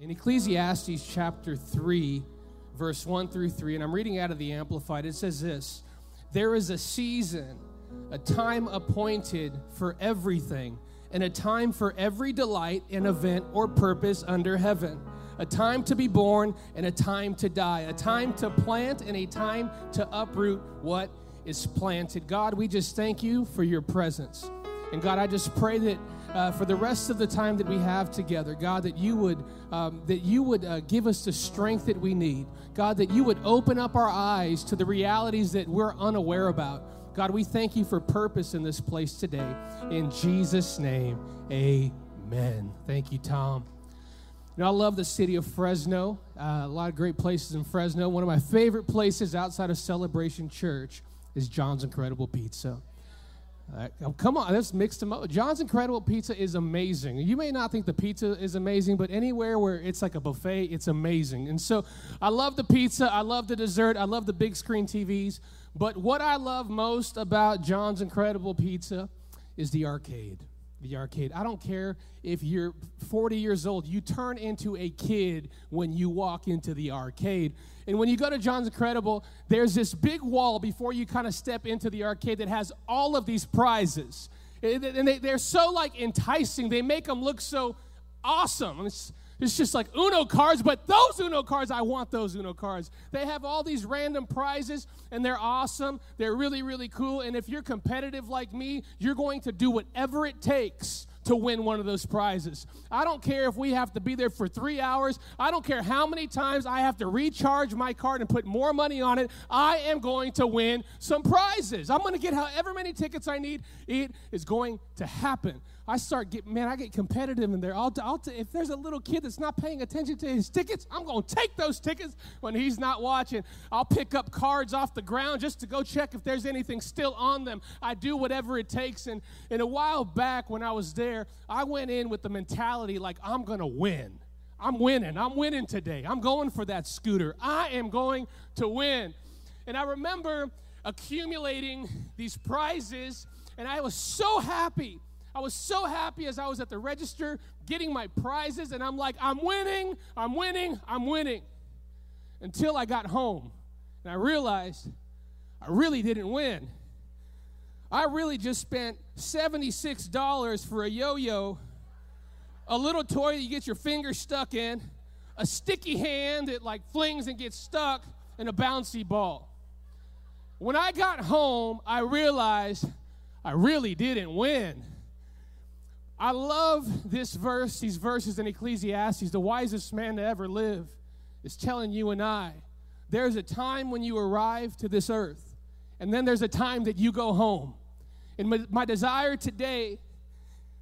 In Ecclesiastes chapter 3, verse 1 through 3, and I'm reading out of the Amplified, it says this There is a season, a time appointed for everything, and a time for every delight and event or purpose under heaven. A time to be born and a time to die, a time to plant and a time to uproot what is planted. God, we just thank you for your presence. And God, I just pray that uh, for the rest of the time that we have together, God, that you would um, that you would uh, give us the strength that we need. God, that you would open up our eyes to the realities that we're unaware about. God, we thank you for purpose in this place today. In Jesus' name, amen. Thank you, Tom. You know, I love the city of Fresno. Uh, a lot of great places in Fresno. One of my favorite places outside of Celebration Church is John's Incredible Pizza. Uh, come on, let's mix them up. John's Incredible Pizza is amazing. You may not think the pizza is amazing, but anywhere where it's like a buffet, it's amazing. And so I love the pizza, I love the dessert, I love the big screen TVs. But what I love most about John's Incredible Pizza is the arcade the arcade. I don't care if you're 40 years old, you turn into a kid when you walk into the arcade. And when you go to John's Incredible, there's this big wall before you kind of step into the arcade that has all of these prizes. And they, are so like enticing, they make them look so awesome. It's just like Uno cards, but those Uno cards, I want those Uno cards. They have all these random prizes, and they're awesome. They're really, really cool. And if you're competitive like me, you're going to do whatever it takes to win one of those prizes. I don't care if we have to be there for three hours. I don't care how many times I have to recharge my card and put more money on it. I am going to win some prizes. I'm going to get however many tickets I need. It is going to happen. I start getting, man, I get competitive in there. I'll, I'll if there's a little kid that's not paying attention to his tickets, I'm going to take those tickets when he's not watching. I'll pick up cards off the ground just to go check if there's anything still on them. I do whatever it takes. And, and a while back when I was there, I went in with the mentality like, I'm going to win. I'm winning. I'm winning today. I'm going for that scooter. I am going to win. And I remember accumulating these prizes, and I was so happy I was so happy as I was at the register getting my prizes, and I'm like, I'm winning, I'm winning, I'm winning. Until I got home and I realized I really didn't win. I really just spent $76 for a yo yo, a little toy that you get your finger stuck in, a sticky hand that like flings and gets stuck, and a bouncy ball. When I got home, I realized I really didn't win. I love this verse, these verses in Ecclesiastes. The wisest man to ever live is telling you and I there's a time when you arrive to this earth, and then there's a time that you go home. And my, my desire today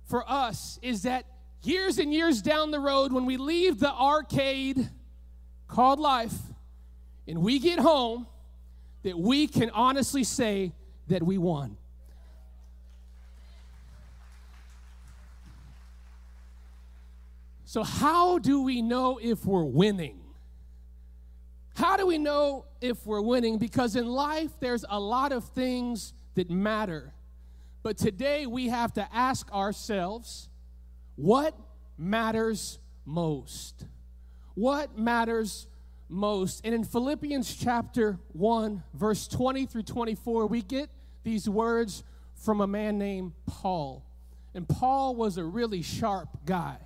for us is that years and years down the road, when we leave the arcade called life and we get home, that we can honestly say that we won. So, how do we know if we're winning? How do we know if we're winning? Because in life, there's a lot of things that matter. But today, we have to ask ourselves what matters most? What matters most? And in Philippians chapter 1, verse 20 through 24, we get these words from a man named Paul. And Paul was a really sharp guy.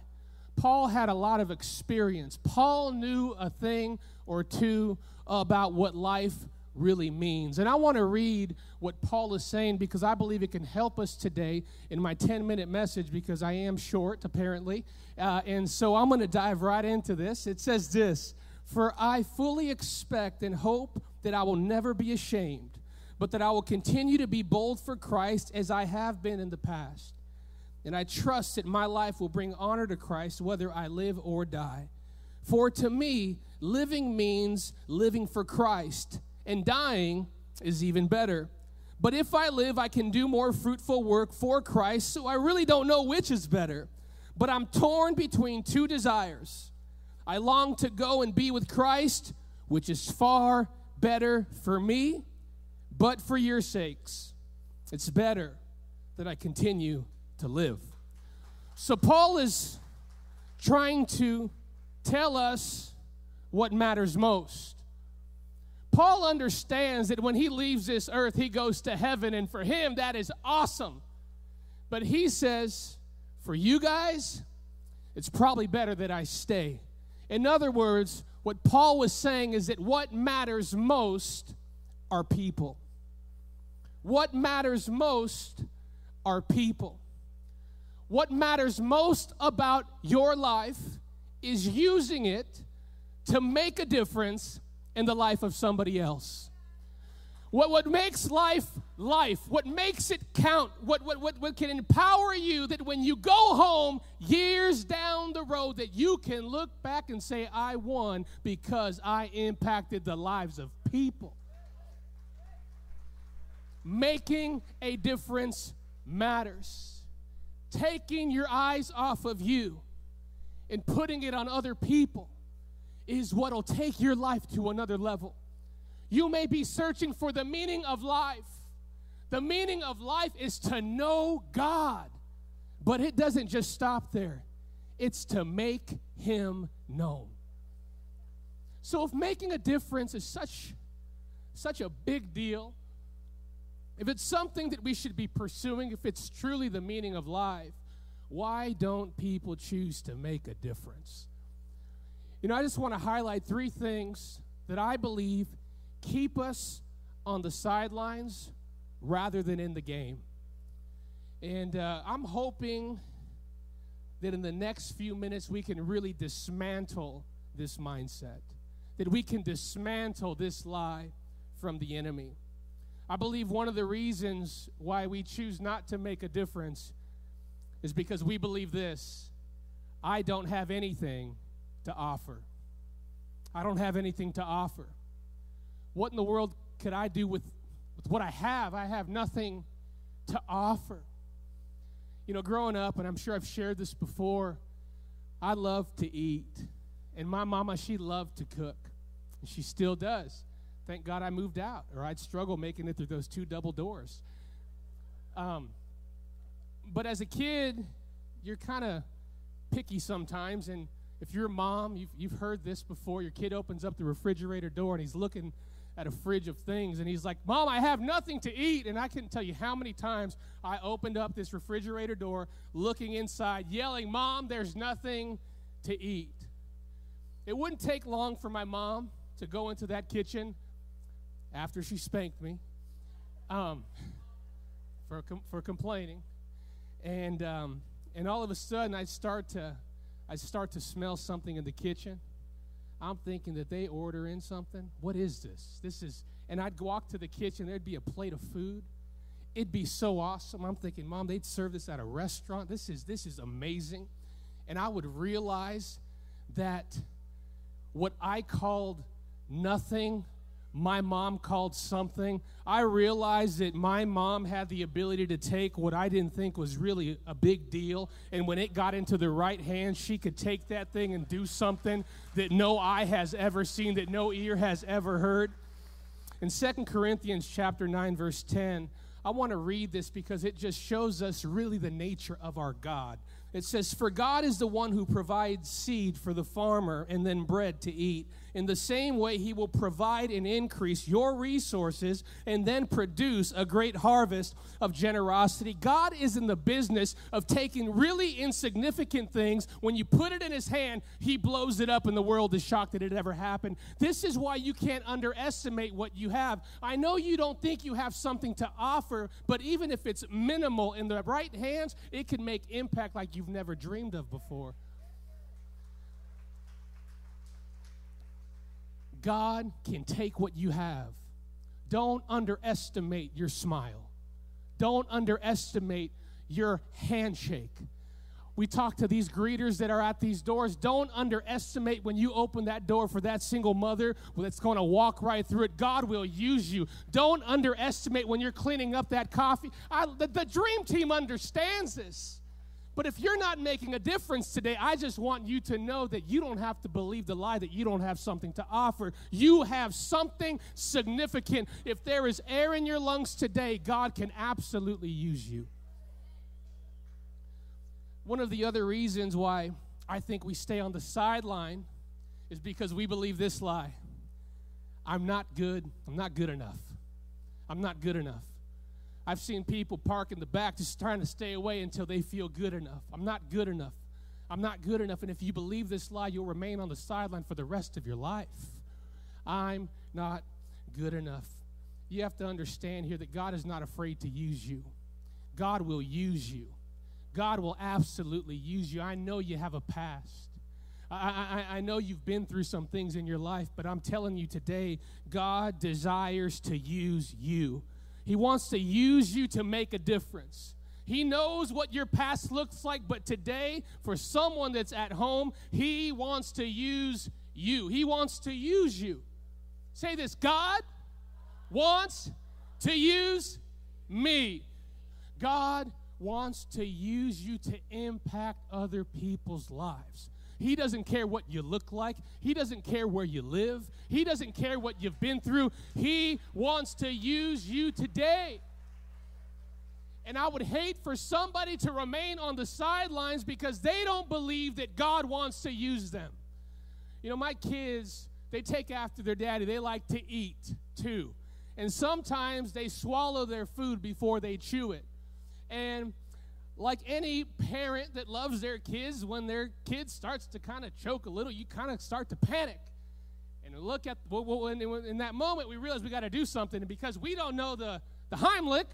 Paul had a lot of experience. Paul knew a thing or two about what life really means. And I want to read what Paul is saying because I believe it can help us today in my 10 minute message because I am short, apparently. Uh, and so I'm going to dive right into this. It says this For I fully expect and hope that I will never be ashamed, but that I will continue to be bold for Christ as I have been in the past. And I trust that my life will bring honor to Christ whether I live or die. For to me, living means living for Christ, and dying is even better. But if I live, I can do more fruitful work for Christ, so I really don't know which is better. But I'm torn between two desires. I long to go and be with Christ, which is far better for me, but for your sakes, it's better that I continue to live. So Paul is trying to tell us what matters most. Paul understands that when he leaves this earth, he goes to heaven, and for him, that is awesome. But he says, for you guys, it's probably better that I stay. In other words, what Paul was saying is that what matters most are people. What matters most are people. What matters most about your life is using it to make a difference in the life of somebody else. What, what makes life life, what makes it count, what, what, what, what can empower you that when you go home years down the road, that you can look back and say, I won because I impacted the lives of people. Making a difference matters. Taking your eyes off of you and putting it on other people is what will take your life to another level. You may be searching for the meaning of life. The meaning of life is to know God, but it doesn't just stop there, it's to make Him known. So, if making a difference is such, such a big deal, if it's something that we should be pursuing, if it's truly the meaning of life, why don't people choose to make a difference? You know, I just want to highlight three things that I believe keep us on the sidelines rather than in the game. And uh, I'm hoping that in the next few minutes we can really dismantle this mindset, that we can dismantle this lie from the enemy. I believe one of the reasons why we choose not to make a difference is because we believe this I don't have anything to offer. I don't have anything to offer. What in the world could I do with, with what I have? I have nothing to offer. You know, growing up, and I'm sure I've shared this before, I love to eat. And my mama, she loved to cook. And she still does. Thank God I moved out, or I'd struggle making it through those two double doors. Um, but as a kid, you're kind of picky sometimes, and if you're a mom, you've, you've heard this before. Your kid opens up the refrigerator door and he's looking at a fridge of things and he's like, Mom, I have nothing to eat. And I can tell you how many times I opened up this refrigerator door, looking inside, yelling, Mom, there's nothing to eat. It wouldn't take long for my mom to go into that kitchen after she spanked me um, for, for complaining. And, um, and all of a sudden, I'd start to I start to smell something in the kitchen. I'm thinking that they order in something. What is this? This is, and I'd walk to the kitchen, there'd be a plate of food. It'd be so awesome. I'm thinking, Mom, they'd serve this at a restaurant. This is this is amazing. And I would realize that what I called nothing my mom called something. I realized that my mom had the ability to take what I didn't think was really a big deal, and when it got into the right hands, she could take that thing and do something that no eye has ever seen, that no ear has ever heard. In Second Corinthians chapter 9 verse 10, I want to read this because it just shows us really the nature of our God. It says, For God is the one who provides seed for the farmer and then bread to eat. In the same way, He will provide and increase your resources and then produce a great harvest of generosity. God is in the business of taking really insignificant things. When you put it in His hand, He blows it up, and the world is shocked that it ever happened. This is why you can't underestimate what you have. I know you don't think you have something to offer, but even if it's minimal in the right hands, it can make impact like you've never dreamed of before. God can take what you have. Don't underestimate your smile. Don't underestimate your handshake. We talk to these greeters that are at these doors. Don't underestimate when you open that door for that single mother that's going to walk right through it. God will use you. Don't underestimate when you're cleaning up that coffee. I, the, the dream team understands this. But if you're not making a difference today, I just want you to know that you don't have to believe the lie that you don't have something to offer. You have something significant. If there is air in your lungs today, God can absolutely use you. One of the other reasons why I think we stay on the sideline is because we believe this lie I'm not good. I'm not good enough. I'm not good enough. I've seen people park in the back just trying to stay away until they feel good enough. I'm not good enough. I'm not good enough. And if you believe this lie, you'll remain on the sideline for the rest of your life. I'm not good enough. You have to understand here that God is not afraid to use you. God will use you. God will absolutely use you. I know you have a past. I, I, I, know you've been through some things in your life, but I'm telling you today, God desires to use you. He wants to use you to make a difference. He knows what your past looks like, but today, for someone that's at home, He wants to use you. He wants to use you. Say this God wants to use me. God wants to use you to impact other people's lives. He doesn't care what you look like. He doesn't care where you live. He doesn't care what you've been through. He wants to use you today. And I would hate for somebody to remain on the sidelines because they don't believe that God wants to use them. You know, my kids, they take after their daddy. They like to eat too. And sometimes they swallow their food before they chew it. And like any parent that loves their kids, when their kid starts to kind of choke a little, you kind of start to panic. And look at, well, in that moment, we realize we got to do something. And because we don't know the, the Heimlich,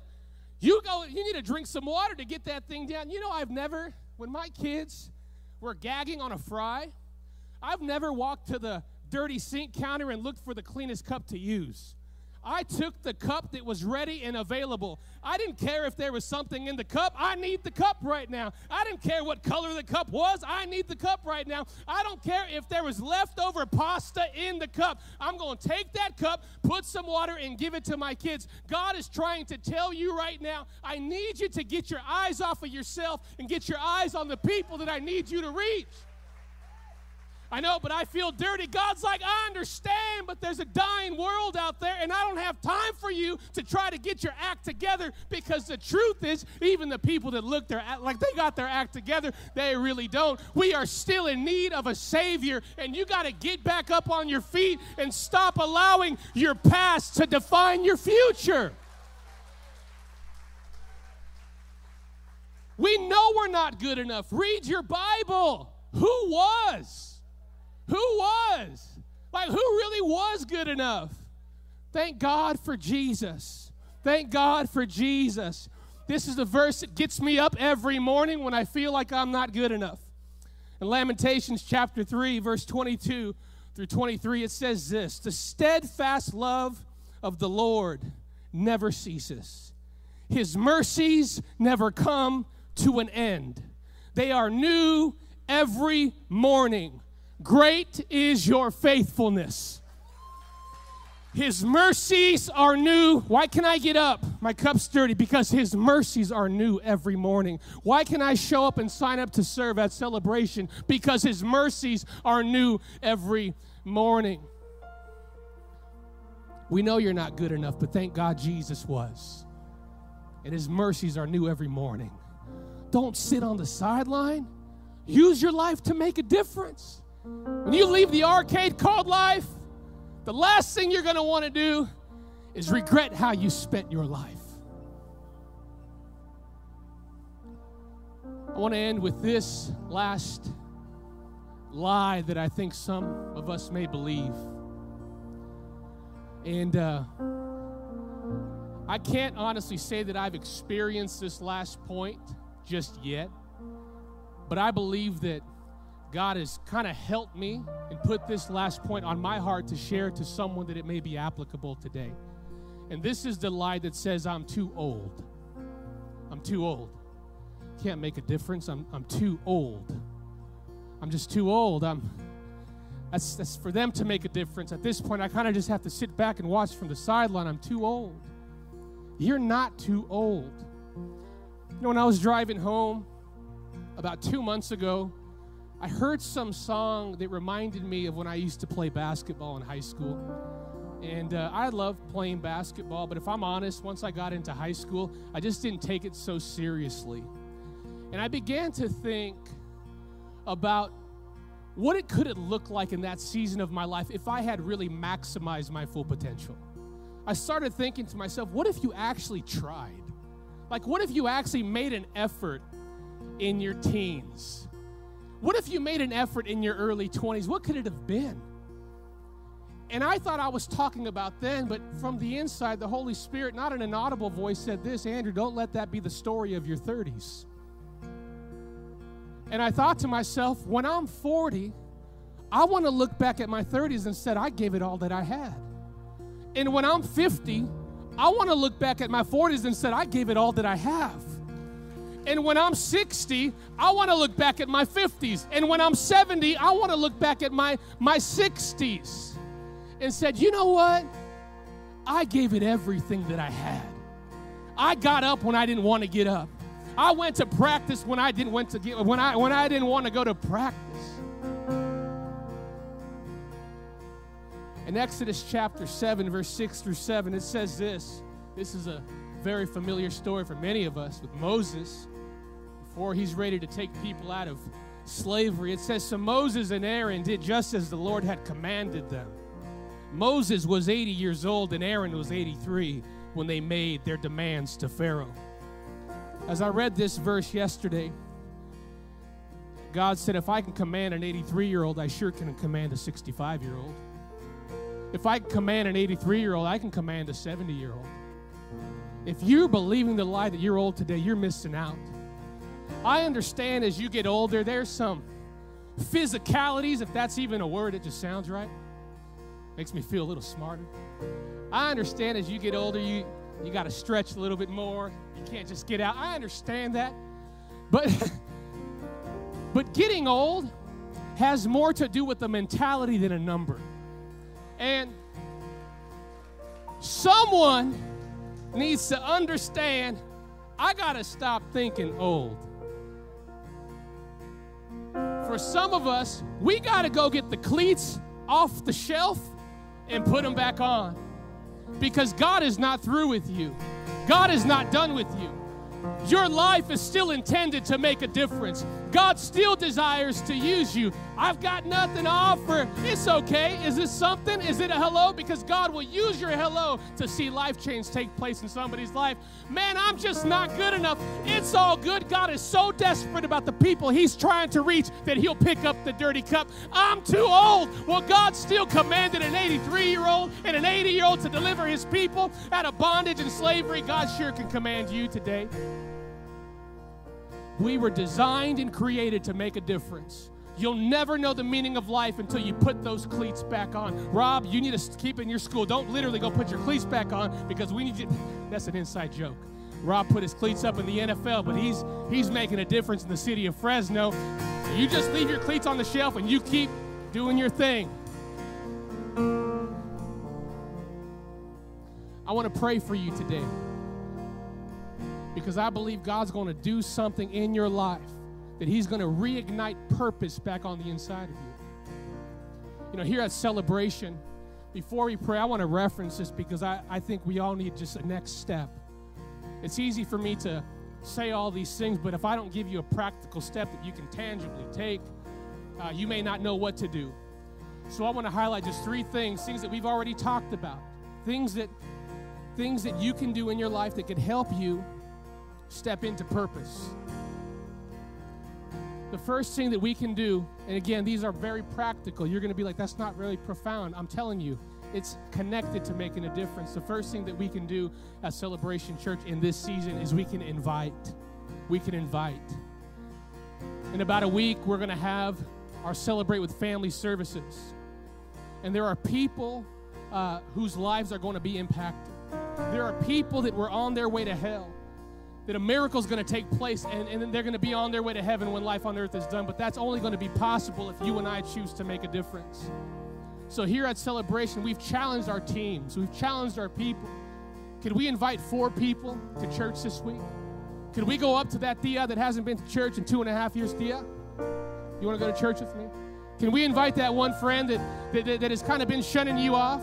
you go, you need to drink some water to get that thing down. You know, I've never, when my kids were gagging on a fry, I've never walked to the dirty sink counter and looked for the cleanest cup to use. I took the cup that was ready and available. I didn't care if there was something in the cup. I need the cup right now. I didn't care what color the cup was. I need the cup right now. I don't care if there was leftover pasta in the cup. I'm going to take that cup, put some water, and give it to my kids. God is trying to tell you right now I need you to get your eyes off of yourself and get your eyes on the people that I need you to reach. I know, but I feel dirty. God's like, I understand, but there's a dying world out there, and I don't have time for you to try to get your act together because the truth is, even the people that look their act, like they got their act together, they really don't. We are still in need of a Savior, and you got to get back up on your feet and stop allowing your past to define your future. We know we're not good enough. Read your Bible. Who was? Who was? Like, who really was good enough? Thank God for Jesus. Thank God for Jesus. This is the verse that gets me up every morning when I feel like I'm not good enough. In Lamentations chapter 3, verse 22 through 23, it says this The steadfast love of the Lord never ceases, His mercies never come to an end. They are new every morning. Great is your faithfulness. His mercies are new. Why can I get up? My cup's dirty because His mercies are new every morning. Why can I show up and sign up to serve at celebration? Because His mercies are new every morning. We know you're not good enough, but thank God Jesus was. And His mercies are new every morning. Don't sit on the sideline. Use your life to make a difference. When you leave the arcade called life, the last thing you're going to want to do is regret how you spent your life. I want to end with this last lie that I think some of us may believe. And uh, I can't honestly say that I've experienced this last point just yet, but I believe that God has kind of helped me and put this last point on my heart to share to someone that it may be applicable today. And this is the lie that says, I'm too old. I'm too old. Can't make a difference. I'm, I'm too old. I'm just too old. I'm that's, that's for them to make a difference. At this point, I kind of just have to sit back and watch from the sideline. I'm too old. You're not too old. You know, when I was driving home about two months ago, I heard some song that reminded me of when I used to play basketball in high school. And uh, I loved playing basketball, but if I'm honest, once I got into high school, I just didn't take it so seriously. And I began to think about what it could have looked like in that season of my life if I had really maximized my full potential. I started thinking to myself, what if you actually tried? Like, what if you actually made an effort in your teens? What if you made an effort in your early 20s? What could it have been? And I thought I was talking about then, but from the inside, the Holy Spirit, not in an audible voice, said this Andrew, don't let that be the story of your 30s. And I thought to myself, when I'm 40, I want to look back at my 30s and said, I gave it all that I had. And when I'm 50, I want to look back at my 40s and said, I gave it all that I have. And when I'm 60, I want to look back at my 50s. And when I'm 70, I want to look back at my, my 60s and said, you know what? I gave it everything that I had. I got up when I didn't want to get up. I went to practice when I didn't want to get when I when I didn't want to go to practice. In Exodus chapter 7, verse 6 through 7, it says this. This is a very familiar story for many of us with Moses. Before he's ready to take people out of slavery, it says, So Moses and Aaron did just as the Lord had commanded them. Moses was 80 years old and Aaron was 83 when they made their demands to Pharaoh. As I read this verse yesterday, God said, If I can command an 83 year old, I sure can command a 65 year old. If I can command an 83 year old, I can command a 70 year old. If you're believing the lie that you're old today, you're missing out. I understand as you get older, there's some physicalities, if that's even a word, it just sounds right. Makes me feel a little smarter. I understand as you get older, you, you got to stretch a little bit more. You can't just get out. I understand that. But, but getting old has more to do with the mentality than a number. And someone needs to understand I got to stop thinking old. For some of us, we got to go get the cleats off the shelf and put them back on. Because God is not through with you, God is not done with you. Your life is still intended to make a difference. God still desires to use you. I've got nothing to offer. It's okay. Is this something? Is it a hello? Because God will use your hello to see life change take place in somebody's life. Man, I'm just not good enough. It's all good. God is so desperate about the people He's trying to reach that He'll pick up the dirty cup. I'm too old. Well, God still commanded an 83 year old and an 80 year old to deliver His people out of bondage and slavery. God sure can command you today. We were designed and created to make a difference. You'll never know the meaning of life until you put those cleats back on. Rob, you need to keep in your school. Don't literally go put your cleats back on because we need you. That's an inside joke. Rob put his cleats up in the NFL, but he's he's making a difference in the city of Fresno. You just leave your cleats on the shelf and you keep doing your thing. I want to pray for you today because I believe God's going to do something in your life that He's going to reignite purpose back on the inside of you. You know, here at Celebration, before we pray, I want to reference this because I, I think we all need just a next step. It's easy for me to say all these things, but if I don't give you a practical step that you can tangibly take, uh, you may not know what to do. So I want to highlight just three things, things that we've already talked about, things that things that you can do in your life that could help you step into purpose. The first thing that we can do, and again, these are very practical. You're going to be like, that's not really profound. I'm telling you, it's connected to making a difference. The first thing that we can do at Celebration Church in this season is we can invite. We can invite. In about a week, we're going to have our Celebrate with Family services. And there are people uh, whose lives are going to be impacted. There are people that were on their way to hell that a miracle is going to take place and, and they're going to be on their way to heaven when life on earth is done. But that's only going to be possible if you and I choose to make a difference. So here at Celebration, we've challenged our teams, we've challenged our people. Could we invite four people to church this week? Could we go up to that Thea that hasn't been to church in two and a half years, Thea? You want to go to church with me? Can we invite that one friend that, that, that has kind of been shunning you off?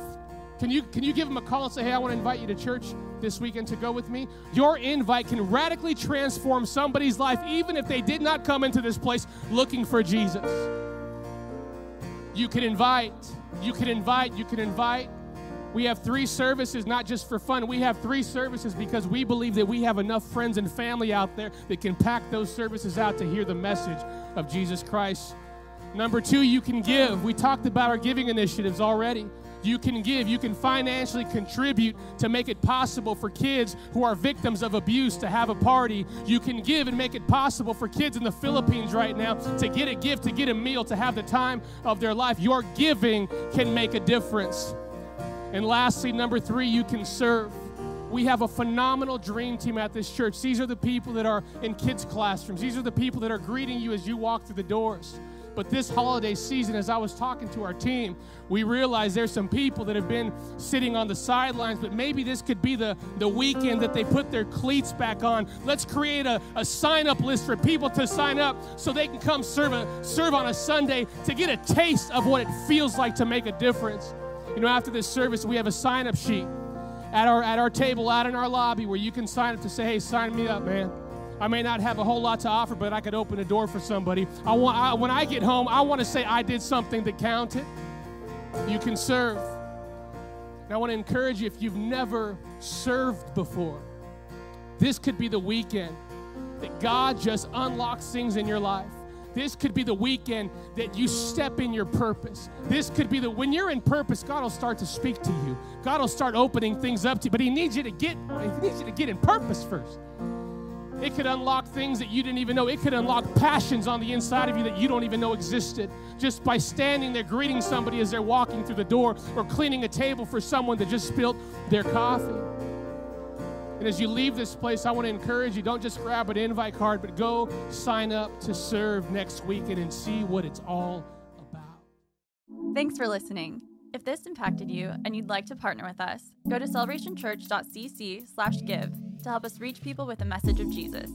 Can you, can you give him a call and say, hey, I want to invite you to church this weekend to go with me? Your invite can radically transform somebody's life, even if they did not come into this place looking for Jesus. You can invite, you can invite, you can invite. We have three services, not just for fun. We have three services because we believe that we have enough friends and family out there that can pack those services out to hear the message of Jesus Christ. Number two, you can give. We talked about our giving initiatives already. You can give, you can financially contribute to make it possible for kids who are victims of abuse to have a party. You can give and make it possible for kids in the Philippines right now to get a gift, to get a meal, to have the time of their life. Your giving can make a difference. And lastly, number three, you can serve. We have a phenomenal dream team at this church. These are the people that are in kids' classrooms, these are the people that are greeting you as you walk through the doors. But this holiday season, as I was talking to our team, we realized there's some people that have been sitting on the sidelines, but maybe this could be the, the weekend that they put their cleats back on. Let's create a, a sign up list for people to sign up so they can come serve, a, serve on a Sunday to get a taste of what it feels like to make a difference. You know, after this service, we have a sign up sheet at our, at our table out in our lobby where you can sign up to say, hey, sign me up, man. I may not have a whole lot to offer, but I could open a door for somebody. I want, I, when I get home, I want to say I did something that counted. You can serve. And I want to encourage you if you've never served before, this could be the weekend that God just unlocks things in your life. This could be the weekend that you step in your purpose. This could be the when you're in purpose, God will start to speak to you. God will start opening things up to you, but He needs you to get He needs you to get in purpose first. It could unlock things that you didn't even know. It could unlock passions on the inside of you that you don't even know existed just by standing there greeting somebody as they're walking through the door or cleaning a table for someone that just spilled their coffee. And as you leave this place, I want to encourage you don't just grab an invite card, but go sign up to serve next weekend and see what it's all about. Thanks for listening. If this impacted you and you'd like to partner with us, go to celebrationchurch.cc/give to help us reach people with the message of Jesus.